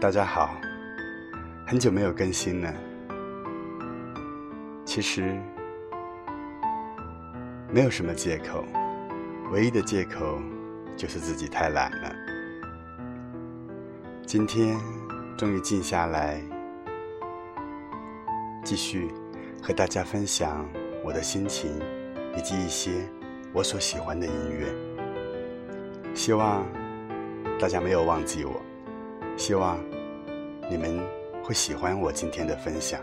大家好，很久没有更新了。其实没有什么借口，唯一的借口就是自己太懒了。今天终于静下来，继续和大家分享我的心情，以及一些我所喜欢的音乐。希望大家没有忘记我。希望你们会喜欢我今天的分享。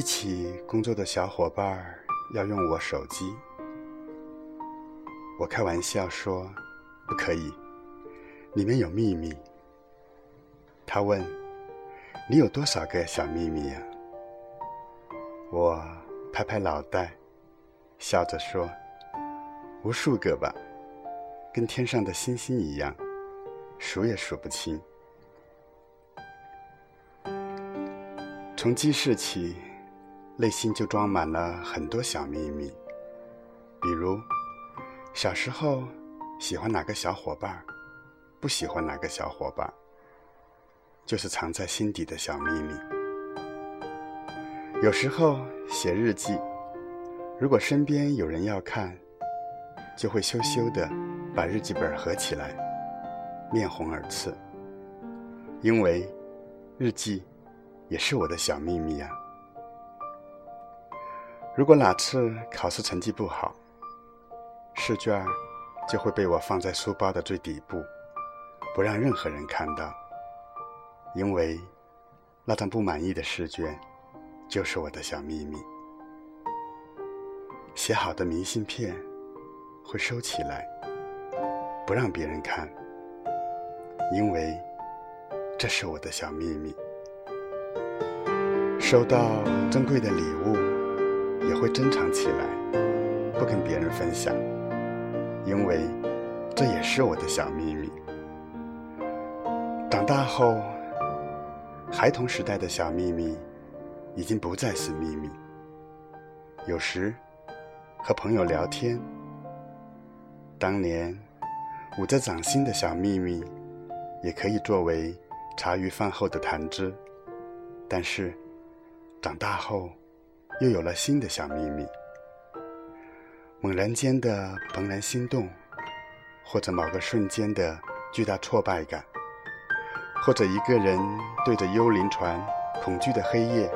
一起工作的小伙伴要用我手机，我开玩笑说不可以，里面有秘密。他问：“你有多少个小秘密呀？”我拍拍脑袋，笑着说：“无数个吧，跟天上的星星一样，数也数不清。”从记事起。内心就装满了很多小秘密，比如小时候喜欢哪个小伙伴，不喜欢哪个小伙伴，就是藏在心底的小秘密。有时候写日记，如果身边有人要看，就会羞羞的把日记本合起来，面红耳赤，因为日记也是我的小秘密呀。如果哪次考试成绩不好，试卷就会被我放在书包的最底部，不让任何人看到，因为那张不满意的试卷就是我的小秘密。写好的明信片会收起来，不让别人看，因为这是我的小秘密。收到珍贵的礼物。也会珍藏起来，不跟别人分享，因为这也是我的小秘密。长大后，孩童时代的小秘密已经不再是秘密。有时和朋友聊天，当年捂着掌心的小秘密，也可以作为茶余饭后的谈资。但是长大后，又有了新的小秘密，猛然间的怦然心动，或者某个瞬间的巨大挫败感，或者一个人对着幽灵船、恐惧的黑夜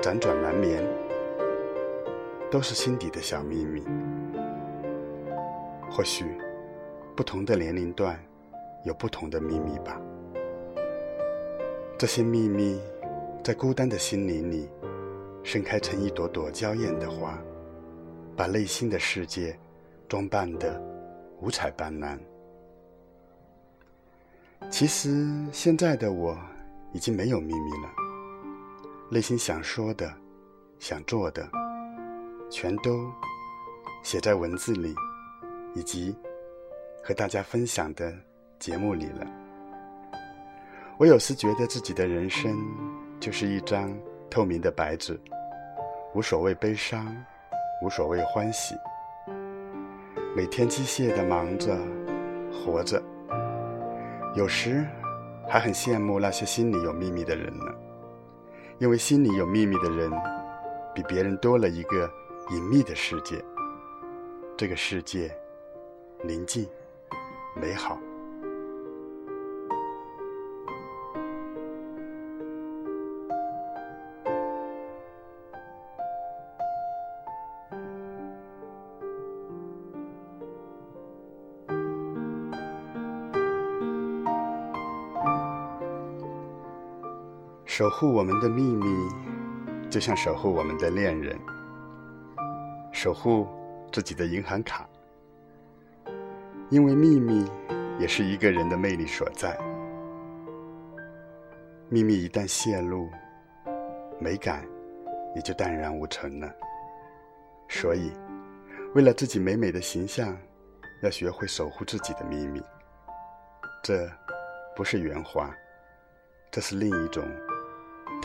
辗转难眠，都是心底的小秘密。或许，不同的年龄段有不同的秘密吧。这些秘密，在孤单的心灵里。盛开成一朵朵娇艳的花，把内心的世界装扮得五彩斑斓。其实现在的我已经没有秘密了，内心想说的、想做的，全都写在文字里，以及和大家分享的节目里了。我有时觉得自己的人生就是一张透明的白纸，无所谓悲伤，无所谓欢喜，每天机械的忙着活着。有时还很羡慕那些心里有秘密的人呢，因为心里有秘密的人，比别人多了一个隐秘的世界。这个世界宁静、美好。守护我们的秘密，就像守护我们的恋人，守护。自己的银行卡，因为秘密也是一个人的魅力所在。秘密一旦泄露，美感也就淡然无存了。所以，为了自己美美的形象，要学会守护自己的秘密。这不是圆滑，这是另一种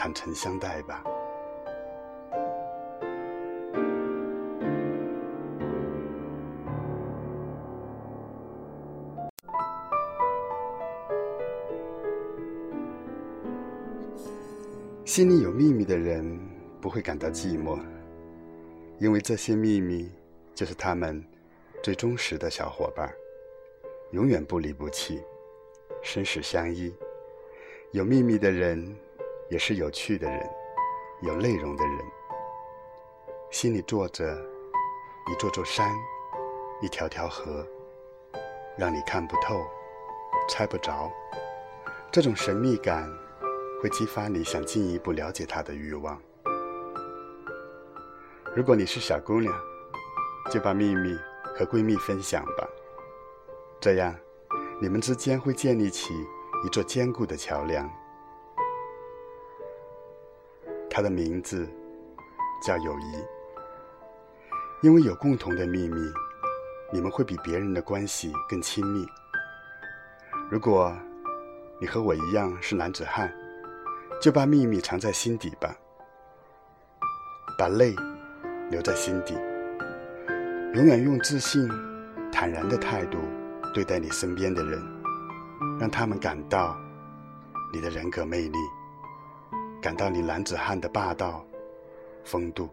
坦诚相待吧。心里有秘密的人不会感到寂寞，因为这些秘密就是他们最忠实的小伙伴，永远不离不弃，生死相依。有秘密的人也是有趣的人，有内容的人。心里坐着一座座山，一条条河，让你看不透，猜不着，这种神秘感。会激发你想进一步了解他的欲望。如果你是小姑娘，就把秘密和闺蜜分享吧，这样你们之间会建立起一座坚固的桥梁。他的名字叫友谊，因为有共同的秘密，你们会比别人的关系更亲密。如果你和我一样是男子汉，就把秘密藏在心底吧，把泪留在心底，永远用自信、坦然的态度对待你身边的人，让他们感到你的人格魅力，感到你男子汉的霸道、风度。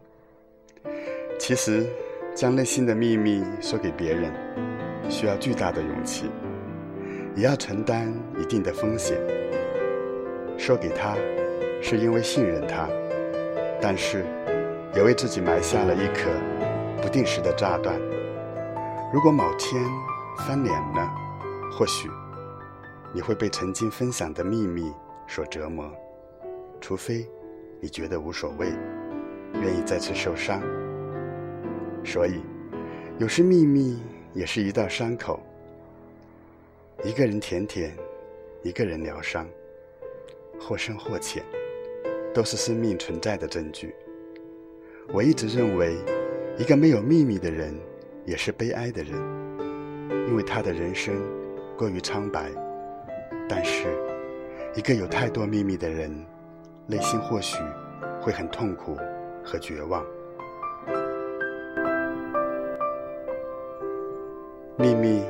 其实，将内心的秘密说给别人，需要巨大的勇气，也要承担一定的风险。说给他，是因为信任他，但是也为自己埋下了一颗不定时的炸弹。如果某天翻脸了，或许你会被曾经分享的秘密所折磨。除非你觉得无所谓，愿意再次受伤。所以，有时秘密也是一道伤口。一个人舔舔，一个人疗伤。或深或浅，都是生命存在的证据。我一直认为，一个没有秘密的人，也是悲哀的人，因为他的人生过于苍白。但是，一个有太多秘密的人，内心或许会很痛苦和绝望。秘密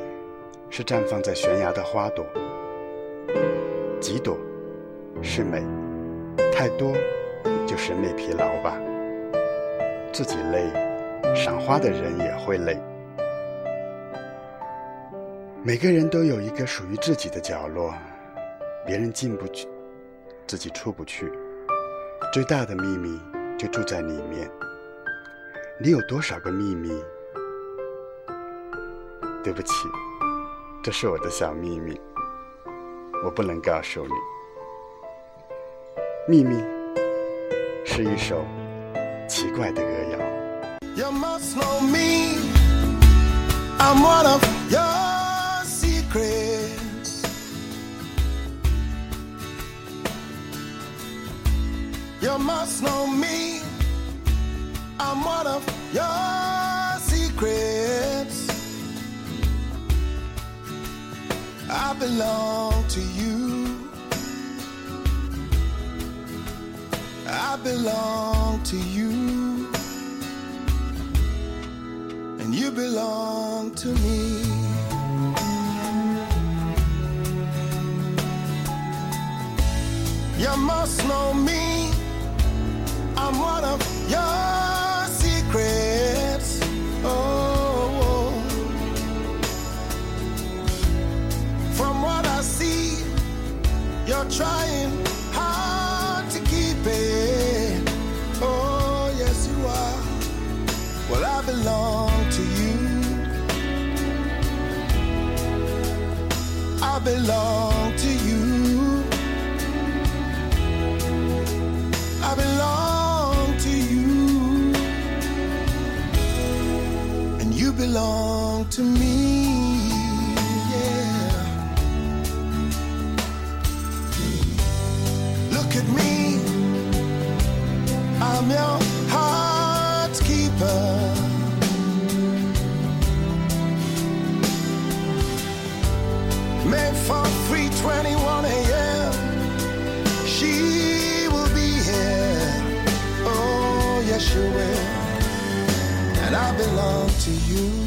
是绽放在悬崖的花朵，几朵。是美，太多就审美疲劳吧。自己累，赏花的人也会累。每个人都有一个属于自己的角落，别人进不去，自己出不去。最大的秘密就住在里面。你有多少个秘密？对不起，这是我的小秘密，我不能告诉你。秘密是一首奇怪的歌谣。You must know me. I'm one of your must know me. I'm one of your secrets. I belong to you. I belong to you. And you belong to me. You must know me. I'm one of your secrets. Oh, oh, from what I see, you're trying hard to keep it. Oh, yes, you are. Well, I belong to you. I belong to me. Yeah. Look at me, I'm your heart's keeper. Made for 321 a.m. She will be here. Oh, yes, she will. And I belong to you.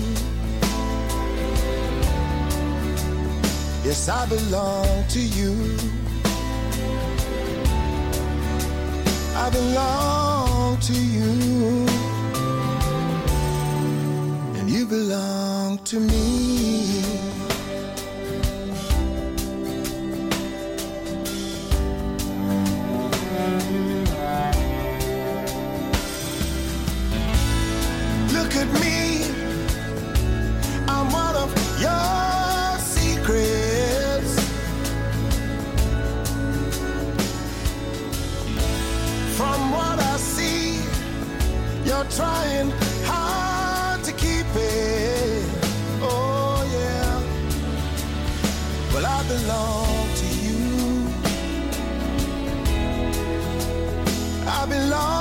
Yes, I belong to you. I belong to you. And you belong to me. You're trying hard to keep it. Oh, yeah. Well, I belong to you. I belong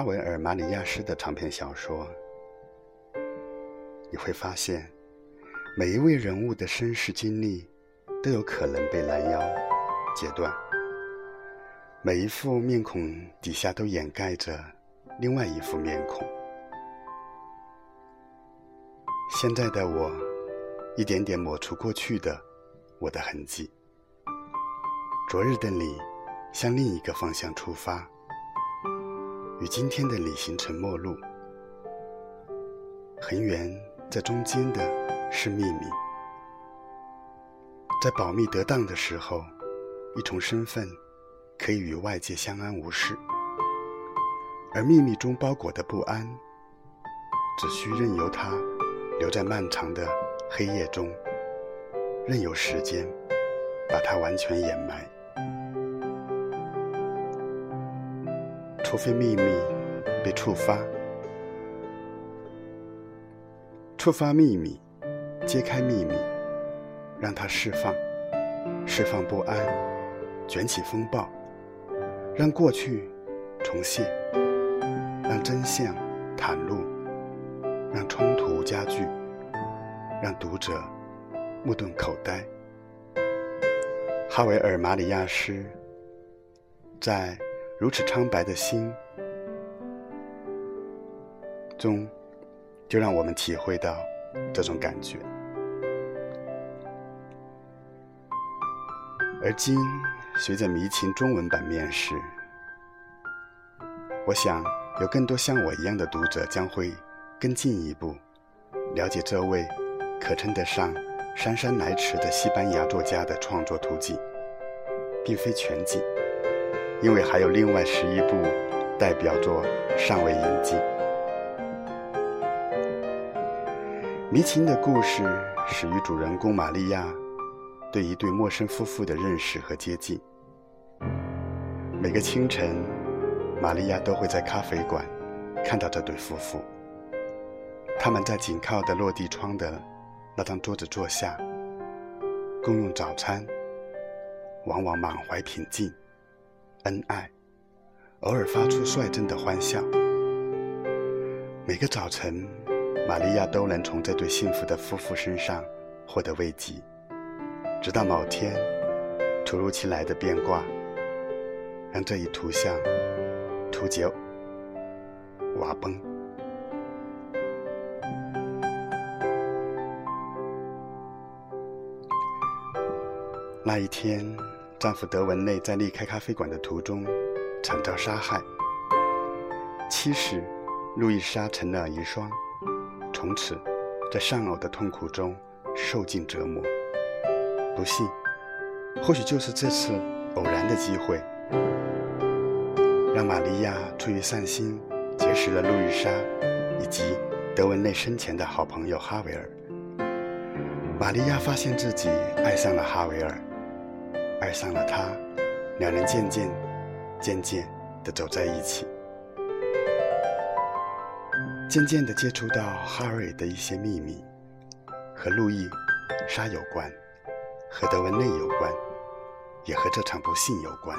哈维尔·马里亚斯的长篇小说，你会发现，每一位人物的身世经历都有可能被拦腰截断，每一副面孔底下都掩盖着另外一副面孔。现在的我，一点点抹除过去的我的痕迹。昨日的你，向另一个方向出发。与今天的你形成陌路，很远在中间的是秘密，在保密得当的时候，一重身份可以与外界相安无事，而秘密中包裹的不安，只需任由它留在漫长的黑夜中，任由时间把它完全掩埋。除非秘密被触发，触发秘密，揭开秘密，让它释放，释放不安，卷起风暴，让过去重现，让真相袒露，让冲突加剧，让读者目瞪口呆。哈维尔·马里亚斯在。如此苍白的心中，就让我们体会到这种感觉。而今，随着迷情中文版面世，我想有更多像我一样的读者将会更进一步了解这位可称得上姗姗来迟的西班牙作家的创作图记，并非全景，因为还有另外十一部代表作尚未引进。迷情的故事始于主人公玛利亚对一对陌生夫妇的认识和接近。每个清晨，玛利亚都会在咖啡馆看到这对夫妇。他们在紧靠的落地窗的那张桌子坐下，共用早餐，往往满怀平静、恩爱，偶尔发出率真的欢笑。每个早晨，玛利亚都能从这对幸福的夫妇身上获得慰藉，直到某天，突如其来的变卦，让这一图像突厥瓦崩。那一天，丈夫德文内在离开咖啡馆的途中惨遭杀害。妻室路易莎成了遗孀，从此在丧偶的痛苦中受尽折磨。不幸，或许就是这次偶然的机会，让玛利亚出于善心结识了路易莎以及德文内生前的好朋友哈维尔。玛利亚发现自己爱上了哈维尔。爱上了他，两人渐渐、渐渐地走在一起，渐渐地接触到哈瑞的一些秘密，和路易莎有关，和德文内有关，也和这场不幸有关。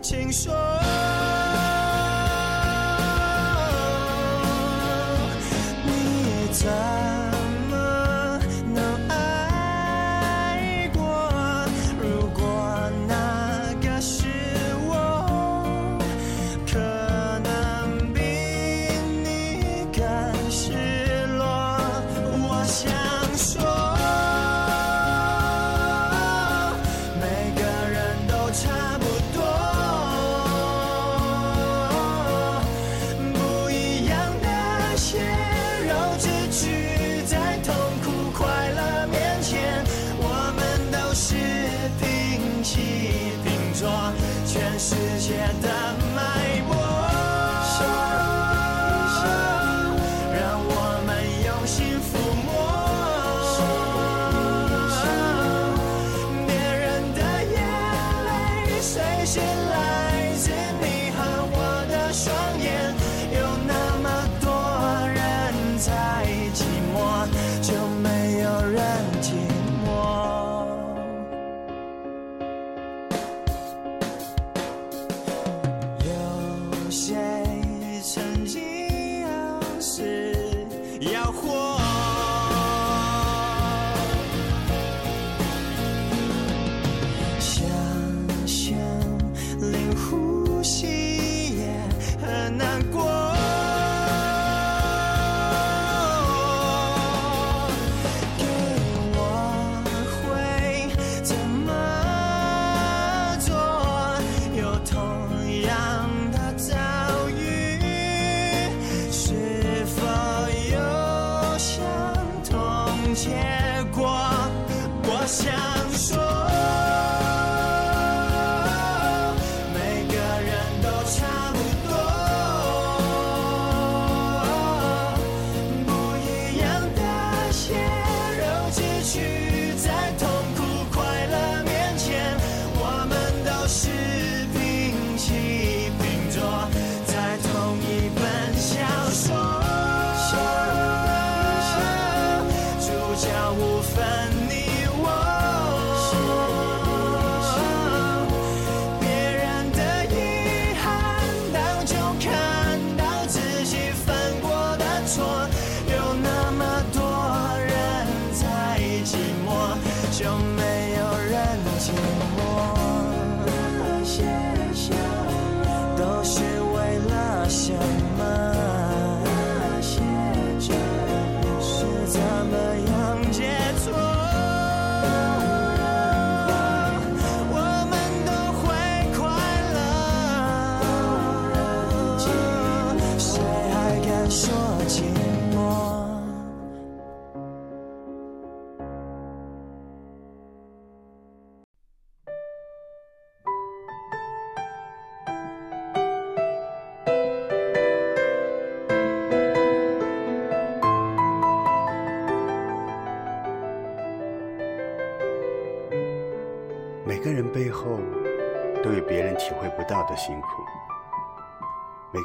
请说。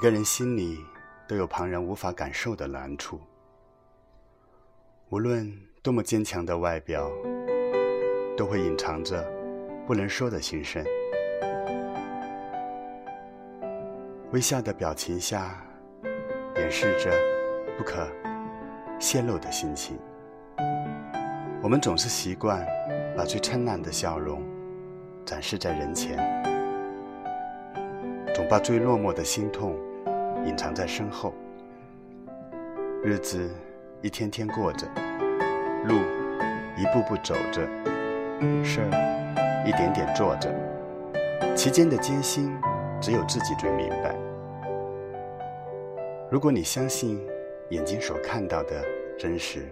每个人心里都有旁人无法感受的难处。无论多么坚强的外表，都会隐藏着不能说的心声。微笑的表情下，掩饰着不可泄露的心情。我们总是习惯把最灿烂的笑容展示在人前，总把最落寞的心痛隐藏在身后。日子一天天过着，路一步步走着，事儿一点点做着，其间的艰辛只有自己最明白。如果你相信眼睛所看到的真实，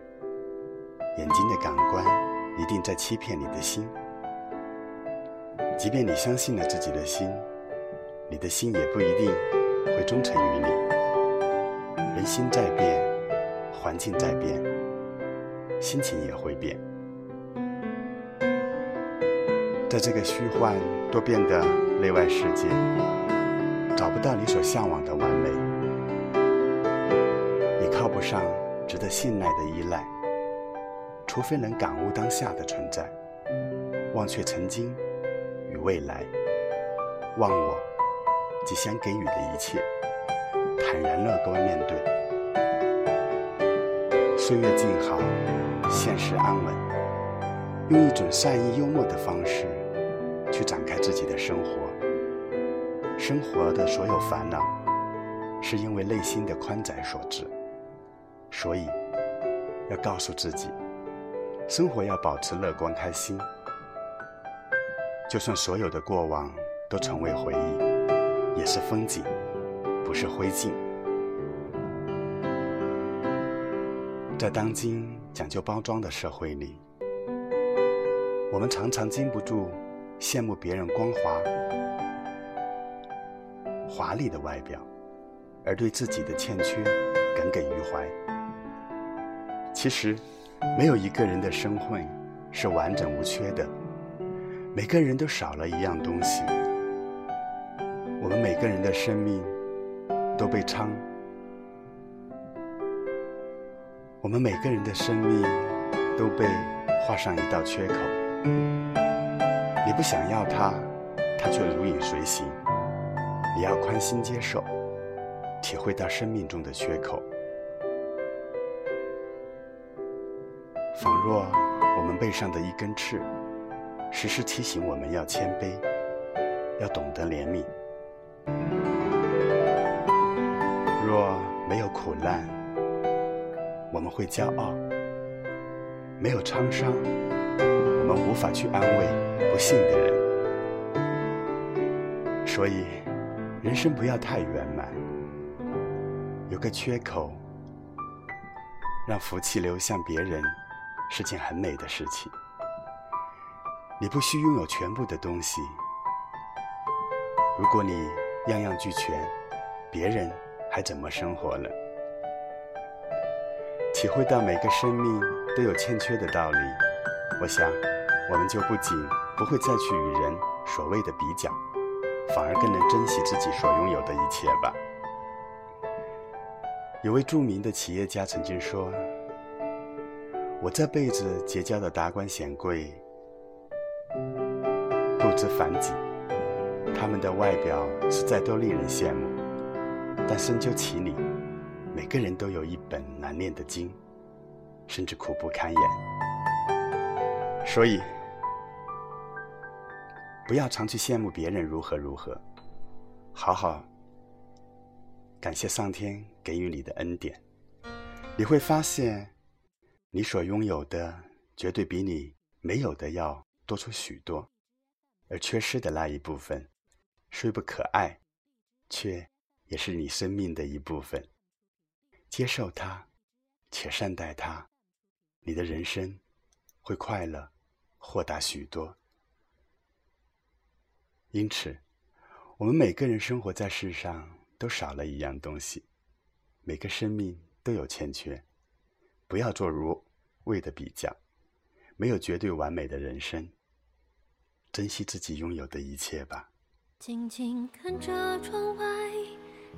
眼睛的感官一定在欺骗你的心。即便你相信了自己的心，你的心也不一定会忠诚于你。人心在变，环境在变，心情也会变。在这个虚幻多变的内外世界，找不到你所向往的完美，也靠不上值得信赖的依赖。除非能感悟当下的存在，忘却曾经与未来，忘我即将给予的一切，坦然乐观面对。岁月静好，现实安稳，用一种善意幽默的方式去展开自己的生活。生活的所有烦恼，是因为内心的宽窄所致，所以要告诉自己。生活要保持乐观开心，就算所有的过往都成为回忆，也是风景，不是灰烬。在当今讲究包装的社会里，我们常常禁不住羡慕别人光滑、华丽的外表，而对自己的欠缺耿耿于怀。其实。没有一个人的生命是完整无缺的，每个人都少了一样东西。我们每个人的生命都被仓，我们每个人的生命都被画上一道缺口。你不想要它，它却如影随形。你要宽心接受，体会到生命中的缺口。仿若我们背上的一根刺，时时提醒我们要谦卑，要懂得怜悯。若没有苦难，我们会骄傲；没有沧桑，我们无法去安慰不幸的人。所以，人生不要太圆满，有个缺口，让福气流向别人。是件很美的事情。你不需拥有全部的东西。如果你样样俱全，别人还怎么生活呢？体会到每个生命都有欠缺的道理，我想，我们就不仅不会再去与人所谓的比较，反而更能珍惜自己所拥有的一切吧。有位著名的企业家曾经说。我这辈子结交的达官显贵不知凡几，他们的外表实在都令人羡慕，但深究其理，每个人都有一本难念的经，甚至苦不堪言。所以，不要常去羡慕别人如何如何，好好感谢上天给予你的恩典，你会发现，你所拥有的绝对比你没有的要多出许多，而缺失的那一部分，虽不可爱，却也是你生命的一部分。接受它，且善待它，你的人生会快乐、豁达许多。因此。我们每个人生活在世上，都少了一样东西。每个生命都有欠缺，不要做无谓的比较。没有绝对完美的人生，珍惜自己拥有的一切吧。静静看着窗外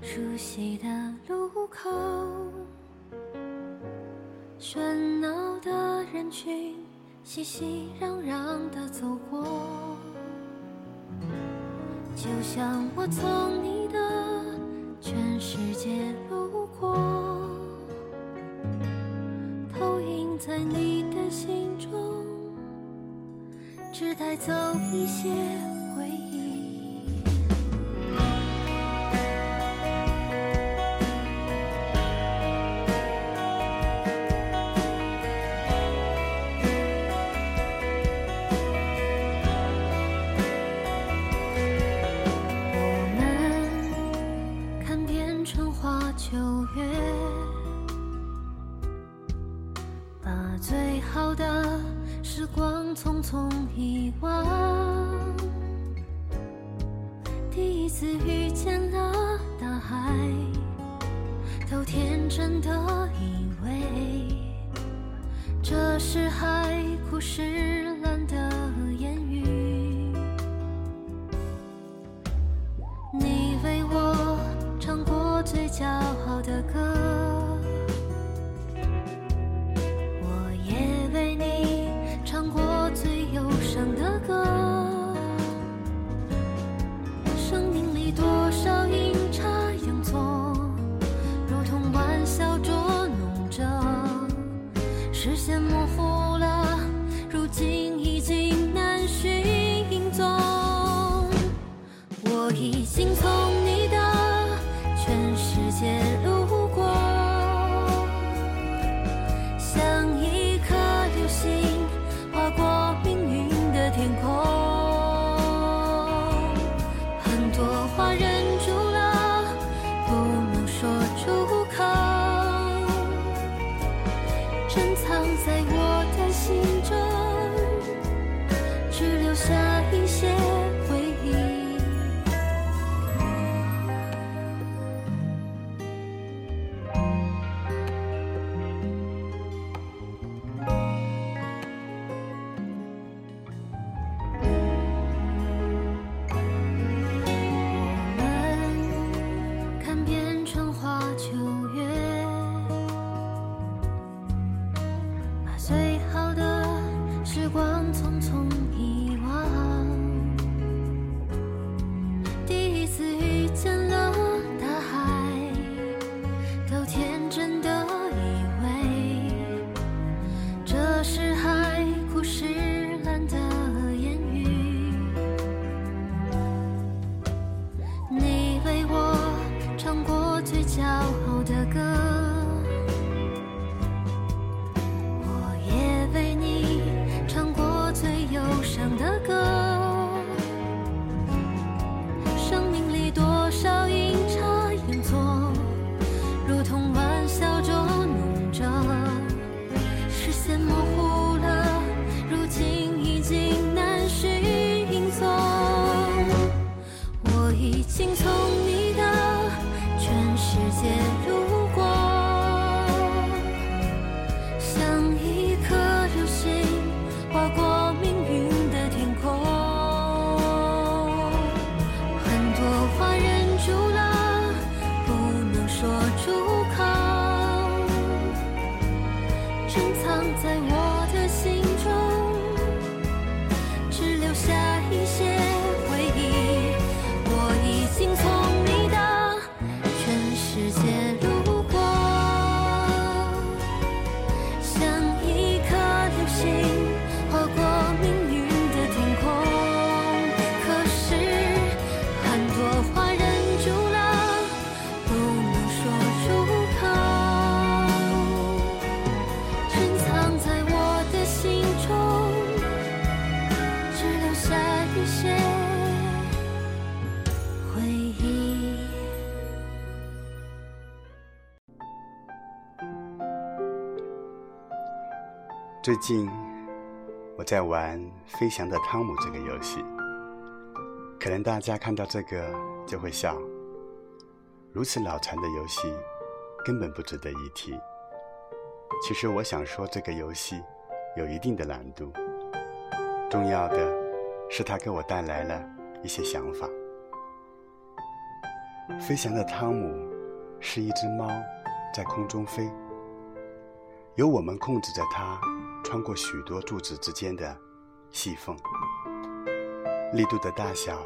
熟悉的路口，喧闹的人群熙熙攘攘的走过。就像我从你的全世界路过，投影在你的心中，只带走一些。最近我在玩《飞翔的汤姆》这个游戏，可能大家看到这个就会笑。如此脑残的游戏，根本不值得一提。其实我想说，这个游戏有一定的难度。重要的是，它给我带来了一些想法。飞翔的汤姆是一只猫，在空中飞，由我们控制着它，穿过许多柱子之间的细缝。力度的大小，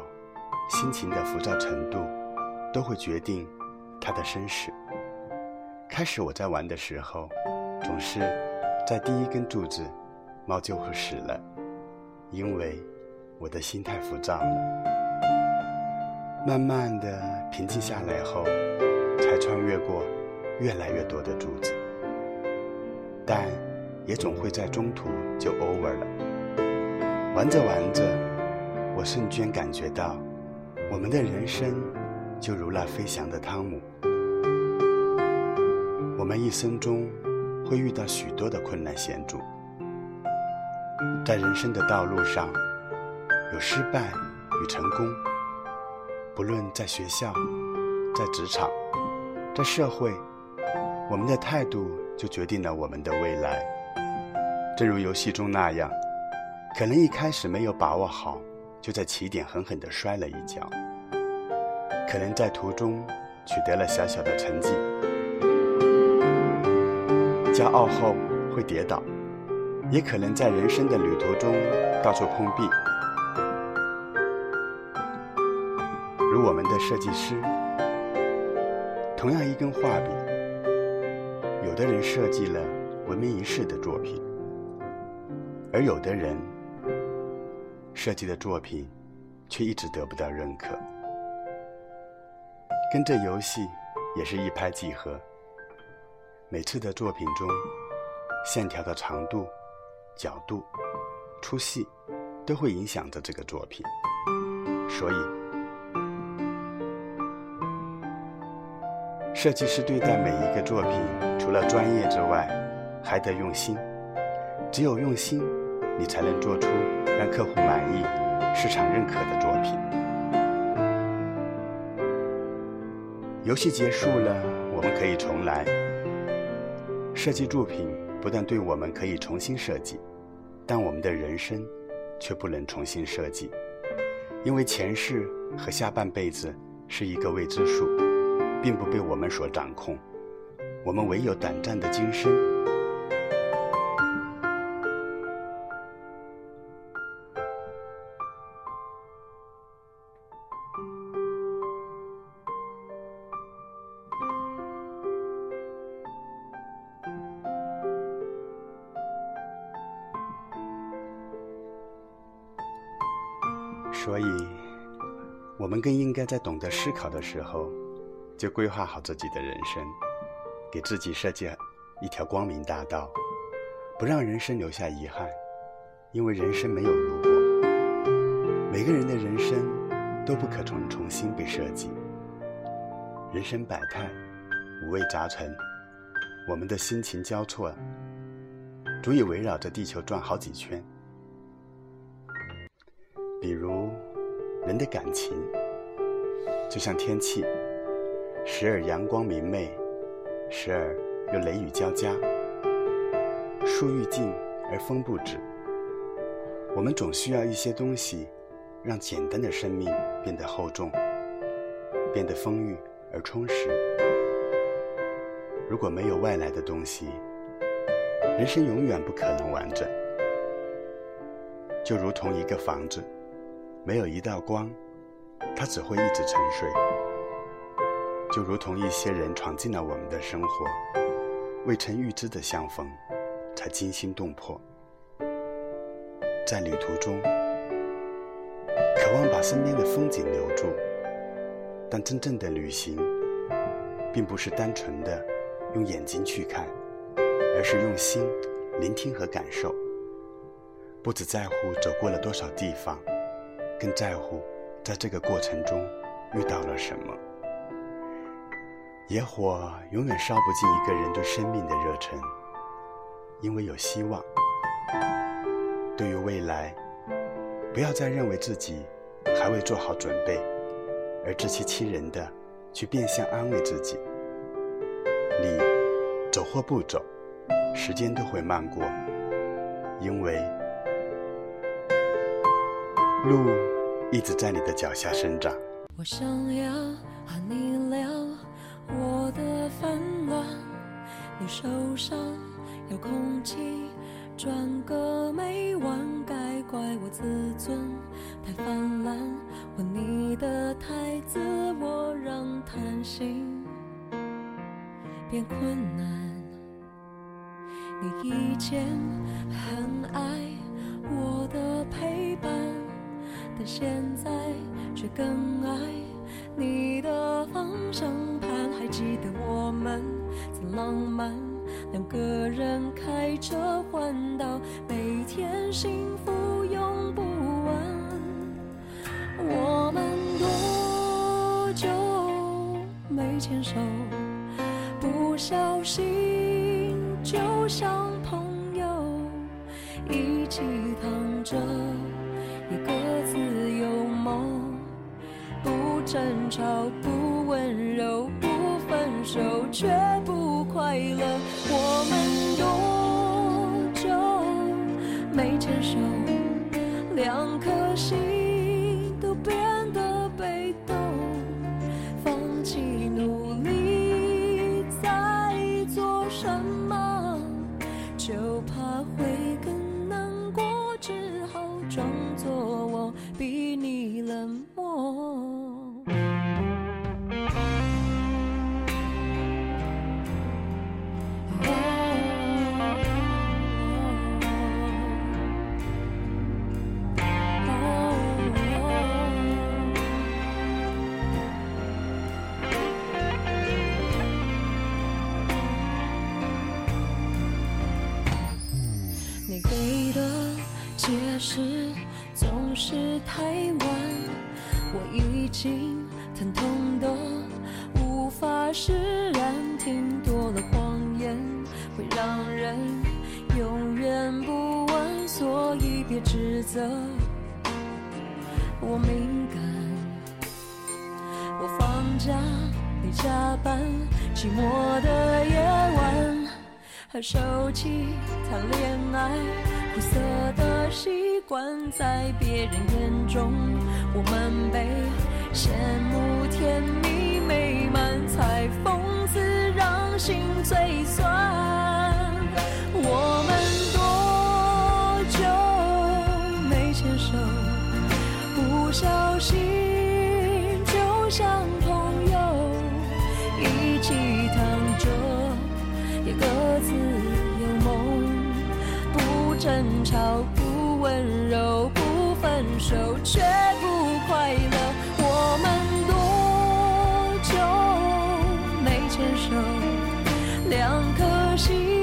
心情的浮躁程度，都会决定。它的身世。开始我在玩的时候，总是在第一根柱子，猫就会死了，因为我的心太浮躁了。慢慢的平静下来后，才穿越过越来越多的柱子，但也总会在中途就 over 了。玩着玩着，我瞬间感觉到，我们的人生。就如那飞翔的汤姆，我们一生中会遇到许多的困难险阻，在人生的道路上，有失败与成功。不论在学校、在职场、在社会，我们的态度就决定了我们的未来。正如游戏中那样，可能一开始没有把握好，就在起点狠狠地摔了一跤。可能在途中取得了小小的成绩，骄傲后会跌倒，也可能在人生的旅途中到处碰壁。如我们的设计师，同样一根画笔，有的人设计了闻名一世的作品，而有的人设计的作品却一直得不到认可。跟这游戏也是一拍即合。每次的作品中，线条的长度、角度、粗细，都会影响着这个作品。所以，设计师对待每一个作品，除了专业之外，还得用心。只有用心，你才能做出让客户满意、市场认可的作品。游戏结束了，我们可以重来。设计作品不但对我们可以重新设计，但我们的人生却不能重新设计，因为前世和下半辈子是一个未知数，并不被我们所掌控。我们唯有短暂的今生。所以，我们更应该在懂得思考的时候，就规划好自己的人生，给自己设计一条光明大道，不让人生留下遗憾。因为人生没有如果，每个人的人生都不可重重新被设计。人生百态，五味杂陈，我们的心情交错，足以围绕着地球转好几圈。比如，人的感情就像天气，时而阳光明媚，时而又雷雨交加。树欲静而风不止。我们总需要一些东西，让简单的生命变得厚重，变得丰裕而充实。如果没有外来的东西，人生永远不可能完整。就如同一个房子。没有一道光，它只会一直沉睡。就如同一些人闯进了我们的生活，未曾预知的相逢，才惊心动魄。在旅途中，渴望把身边的风景留住，但真正的旅行，并不是单纯的用眼睛去看，而是用心聆听和感受。不只在乎走过了多少地方。更在乎，在这个过程中遇到了什么。野火永远烧不尽一个人对生命的热忱，因为有希望，对于未来，不要再认为自己还未做好准备，而自欺欺人的去变相安慰自己。你走或不走，时间都会慢过，因为路一直在你的脚下生长。我想要和你聊我的烦乱，你手上有空气转个没完，该怪我自尊太泛滥，问你的太自我，让贪心变困难。你以前很爱现在却更爱你的方向盘。还记得我们曾浪漫，两个人开车环岛，每天幸福用不完。我们多久没牵手？不小心就像朋友，一起躺着，争吵，不温柔，不分手，却不快乐。和手机谈恋爱，苦涩的习惯，在别人眼中，我们被羡慕甜蜜美满，才讽刺让心最酸。吵，不温柔，不分手，却不快乐。我们多久没牵手？两颗心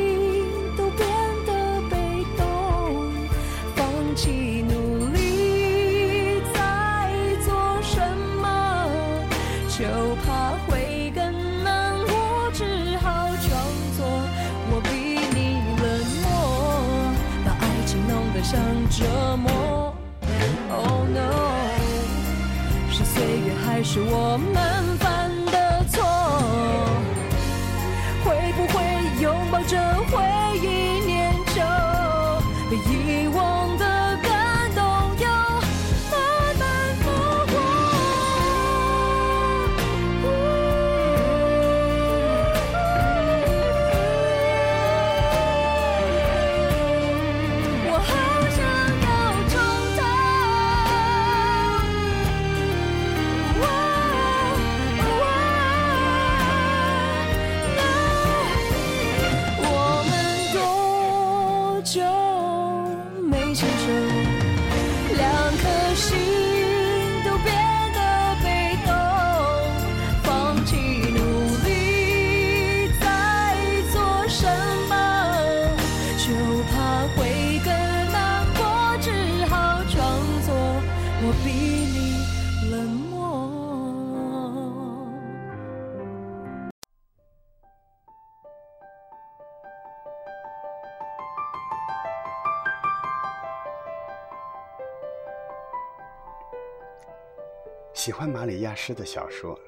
马里亚诗的小说，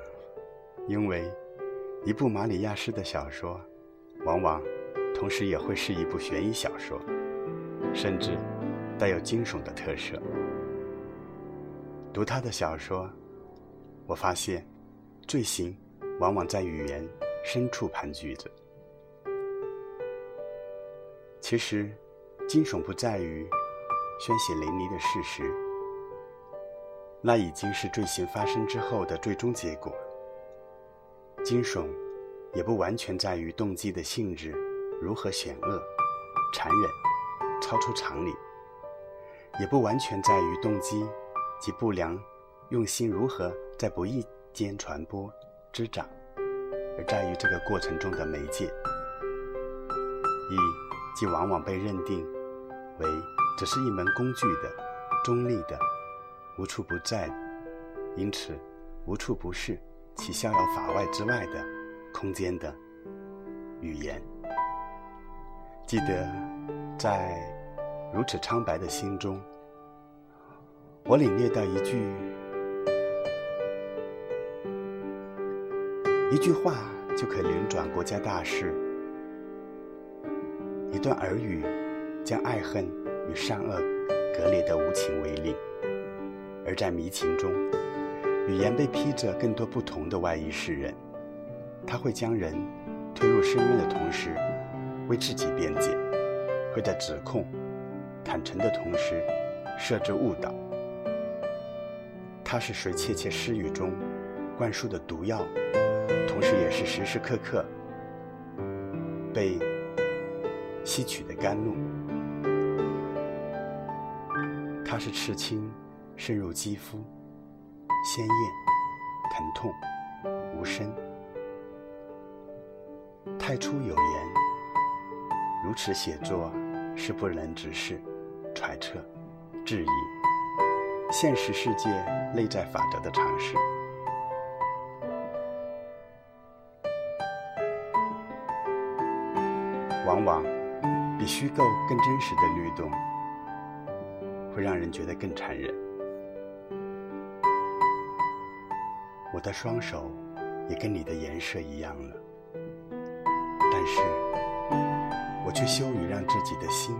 因为一部马里亚诗的小说，往往同时也会是一部悬疑小说，甚至带有惊悚的特色。读他的小说，我发现罪行往往在语言深处盘踞着。其实，惊悚不在于宣泄淋漓的事实，那已经是罪行发生之后的最终结果。惊悚也不完全在于动机的性质如何险恶、残忍、超出常理，也不完全在于动机及不良用心如何在不意间传播、滋长，而在于这个过程中的媒介。一。即往往被认定为只是一门工具的、中立的、无处不在，因此无处不是其逍遥法外之外的空间的语言。记得在如此苍白的心中，我领略到一句一句话就可轮转国家大事。一段耳语，将爱恨与善恶割裂的无情为力；而在迷情中，语言被披着更多不同的外衣示人。它会将人推入深渊的同时，为自己辩解；会在指控、坦诚的同时，设置误导。它是谁窃窃私语中灌输的毒药，同时也是时时刻刻被。吸取的甘露，它是赤青，渗入肌肤，鲜艳，疼痛，无声。太初有言，如此写作是不能直视、揣测、质疑现实世界内在法则的尝试，往往。比虚构更真实的律动，会让人觉得更残忍。我的双手也跟你的颜色一样了，但是，我却羞于让自己的心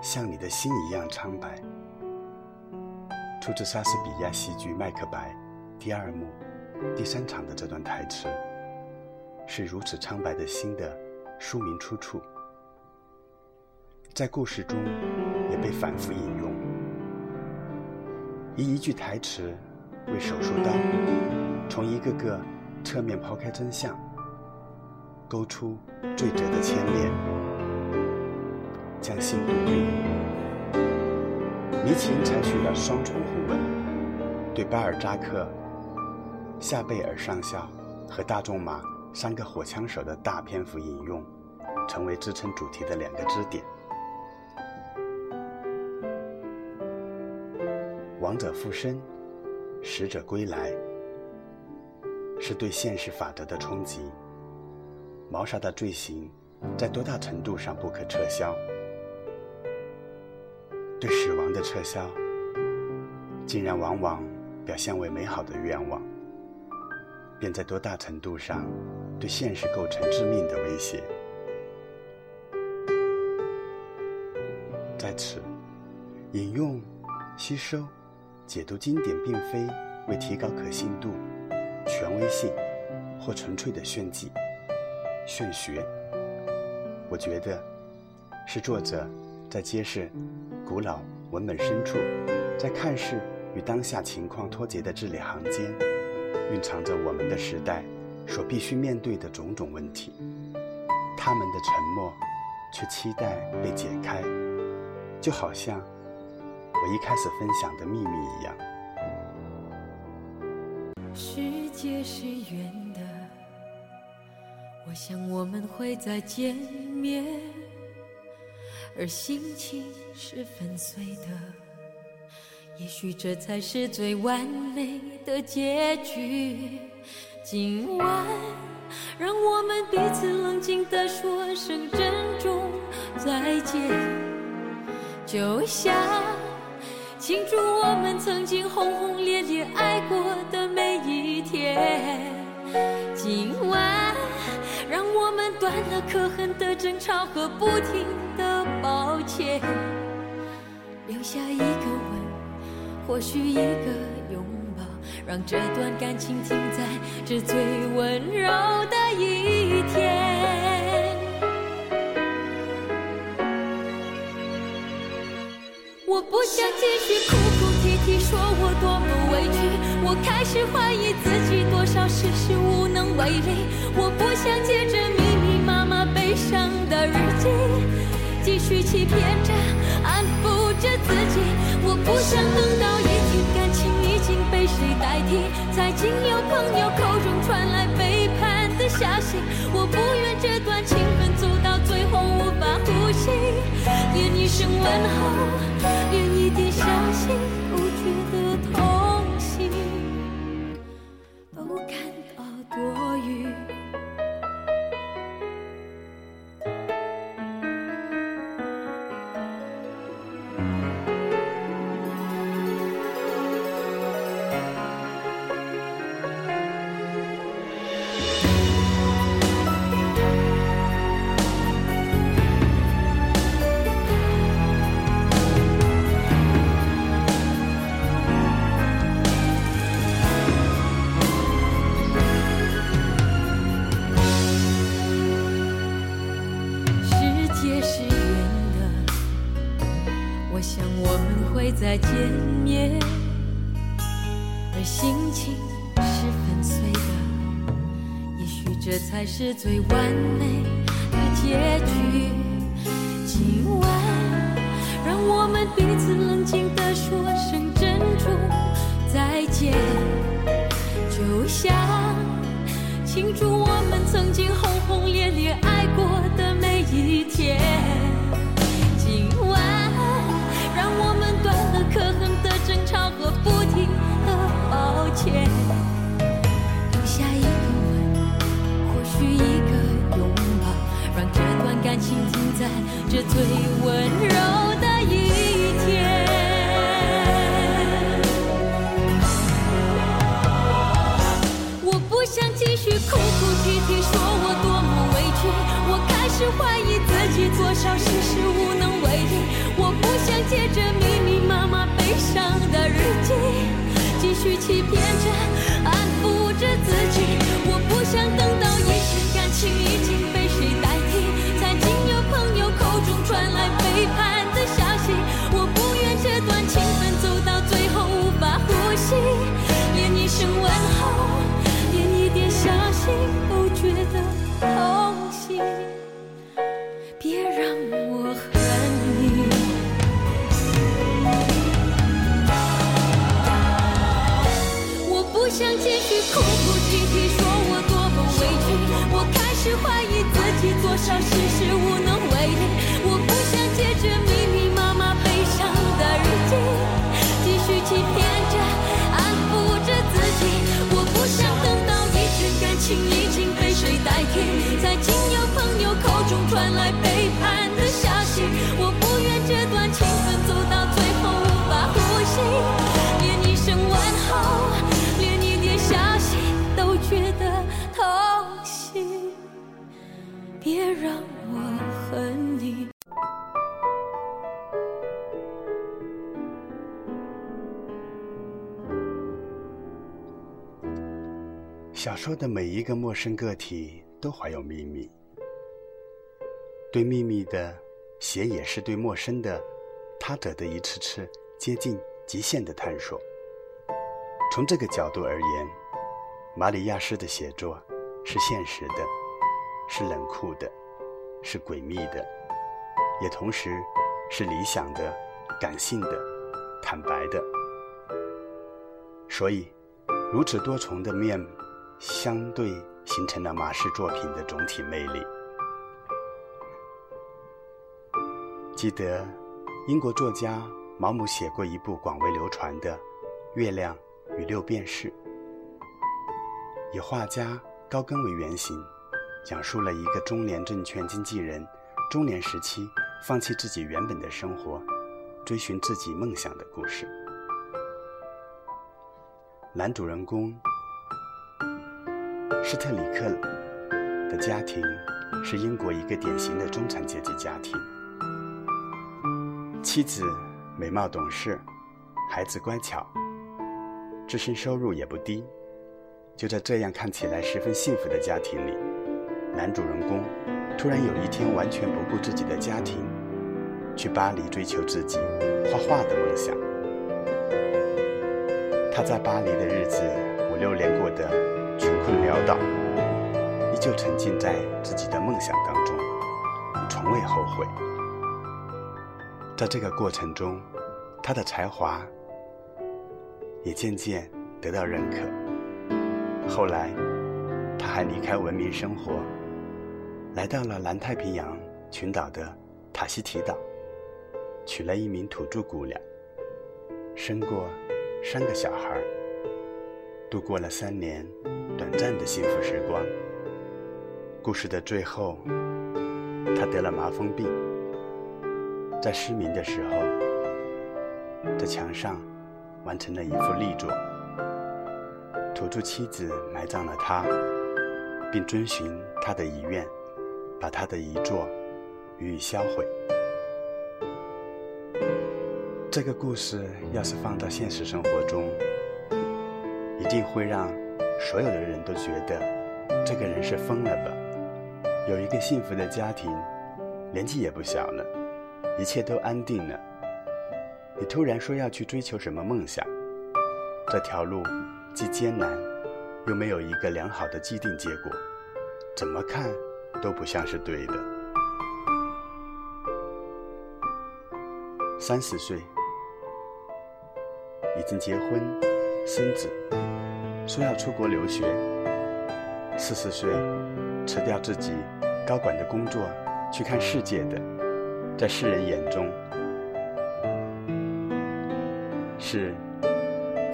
像你的心一样苍白。出自莎士比亚戏剧《麦克白》第二幕第三场的这段台词，是如此苍白的心的书名出处。在故事中也被反复引用，以一句台词为手术刀，从一个个侧面抛开真相，勾出罪责的牵连，将心独立。迷情采取了双重互文，对巴尔扎克、夏贝尔上校和大仲马三个火枪手的大篇幅引用，成为支撑主题的两个支点。亡者复生，死者归来，是对现实法则的冲击。谋杀的罪行，在多大程度上不可撤销？对死亡的撤销，竟然往往表现为美好的愿望，便在多大程度上对现实构成致命的威胁？在此，引用，吸收。解读经典并非为提高可信度、权威性，或纯粹的炫技、炫学。我觉得，是作者在揭示古老文本深处，在看似与当下情况脱节的字里行间，蕴藏着我们的时代所必须面对的种种问题。他们的沉默，却期待被解开，就好像。我一开始分享的秘密一样。世界是圆的，我想我们会再见面，而心情是粉碎的，也许这才是最完美的结局。今晚，让我们彼此冷静地说声珍重再见，就像。庆祝我们曾经轰轰烈烈爱过的。每一。今晚，让我们断了可恨的争吵和不停的抱歉，留下一个吻，或许一个拥抱，让这段感情停在这最温柔的一天。我不想继续哭哭啼啼，说我多么委屈。我开始怀疑自己多少事是无能为力。我不想借着密密麻麻悲伤的日记，继续欺骗着、安抚着自己。我不想等到一天感情已经被谁代替，才经由朋友口中传来背叛的消息。我不愿这段情分走到最后无法呼吸，连一声问候。连一点消息感到多余。是最完美感情停在这最温柔的一天。我不想继续哭哭啼啼，说我多么委屈。我开始怀疑自己多少事事无能为力。我不想借着密密麻麻悲伤的日记，继续欺骗着、安抚着自己。我不想等到一天感情谁代替，才经由朋友口中传来背叛的消息。我不愿这段情分走到最后无法呼吸，连一声问候，连一点消息都觉得痛心。别让我恨你。小说的每一个陌生个体都怀有秘密，对秘密的写也是对陌生的他者的一次次接近极限的探索。从这个角度而言，马里亚斯的写作是现实的，是冷酷的，是诡秘的，也同时是理想的、感性的、坦白的。所以，如此多重的面。相对形成了马氏作品的总体魅力。记得英国作家毛姆写过一部广为流传的《月亮与六便士》，以画家高更为原型，讲述了一个中年证券经纪人中年时期放弃自己原本的生活，追寻自己梦想的故事。男主人公施特里克的家庭是英国一个典型的中产阶级家庭，妻子美貌懂事，孩子乖巧，自身收入也不低。就在这样看起来十分幸福的家庭里，男主人公突然有一天完全不顾自己的家庭，去巴黎追求自己画画的梦想。他在巴黎的日子五六年过得穷困潦倒，依旧沉浸在自己的梦想当中，从未后悔。在这个过程中，他的才华也渐渐得到认可。后来，他还离开文明生活，来到了南太平洋群岛的塔希提岛，娶了一名土著姑娘，生过三个小孩，度过了三年短暂的幸福时光。故事的最后，他得了麻风病，在失明的时候，在墙上完成了一幅力作。土著妻子埋葬了他，并遵循他的遗愿，把他的遗作予以销毁。这个故事要是放到现实生活中，一定会让所有的人都觉得这个人是疯了吧？有一个幸福的家庭，年纪也不小了，一切都安定了，你突然说要去追求什么梦想？这条路。既艰难，又没有一个良好的既定结果，怎么看都不像是对的。三十岁，已经结婚孙子，说要出国留学；四十岁，辞掉自己高管的工作，去看世界的，在世人眼中是。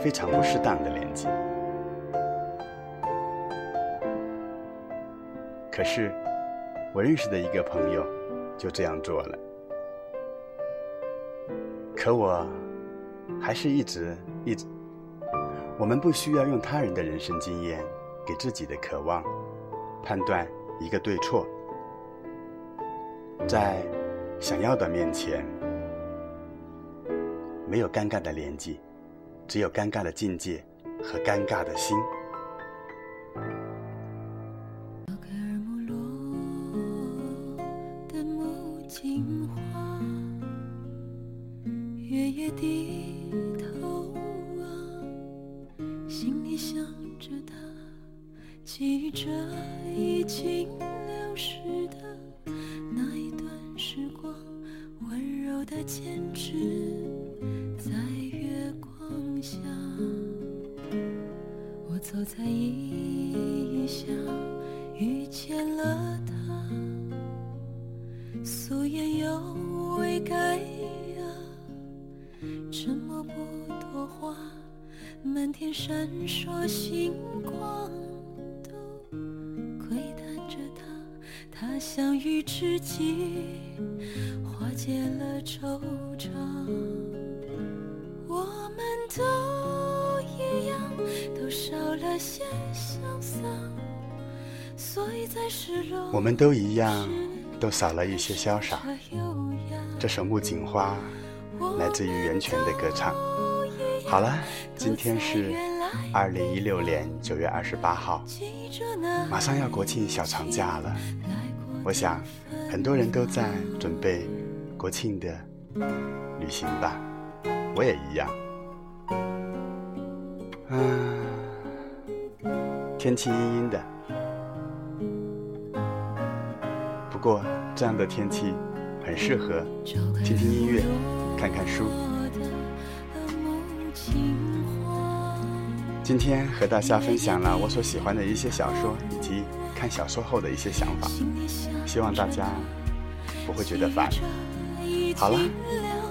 非常不适当的年纪，可是我认识的一个朋友就这样做了。可我还是一直一直，我们不需要用他人的人生经验给自己的渴望判断一个对错，在想要的面前，没有尴尬的年纪。只有尴尬的境界和尴尬的心。月夜低想着他，记着已经流逝的那一段时光，温柔的坚持在月光下。我。走在异乡，遇见了他，素颜又未改满天闪烁星光，都窥探着他，他相遇知己，化解了惆怅，我们都。我们都一样，都少了一些潇洒。这首《木槿花》来自于袁泉的歌唱。好了，今天是二零一六年九月二十八号，马上要国庆小长假了。我想，很多人都在准备国庆的旅行吧，我也一样。嗯。天气阴阴的，不过这样的天气很适合听听音乐、看看书。今天和大家分享了我所喜欢的一些小说以及看小说后的一些想法，希望大家不会觉得烦。好了，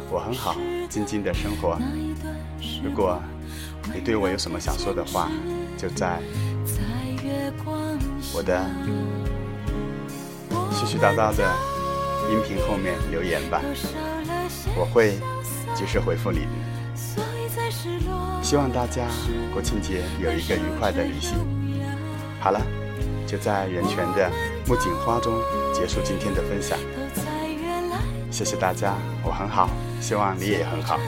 我很好，静静的生活。如果你对我有什么想说的话，就在。我的絮絮叨叨的音频后面留言吧，我会及时回复你。所以才是落希望大家国庆节有一个愉快的旅行。好了，就在源泉的木槿花中结束今天的分享。谢谢大家，我很好，希望你也很好。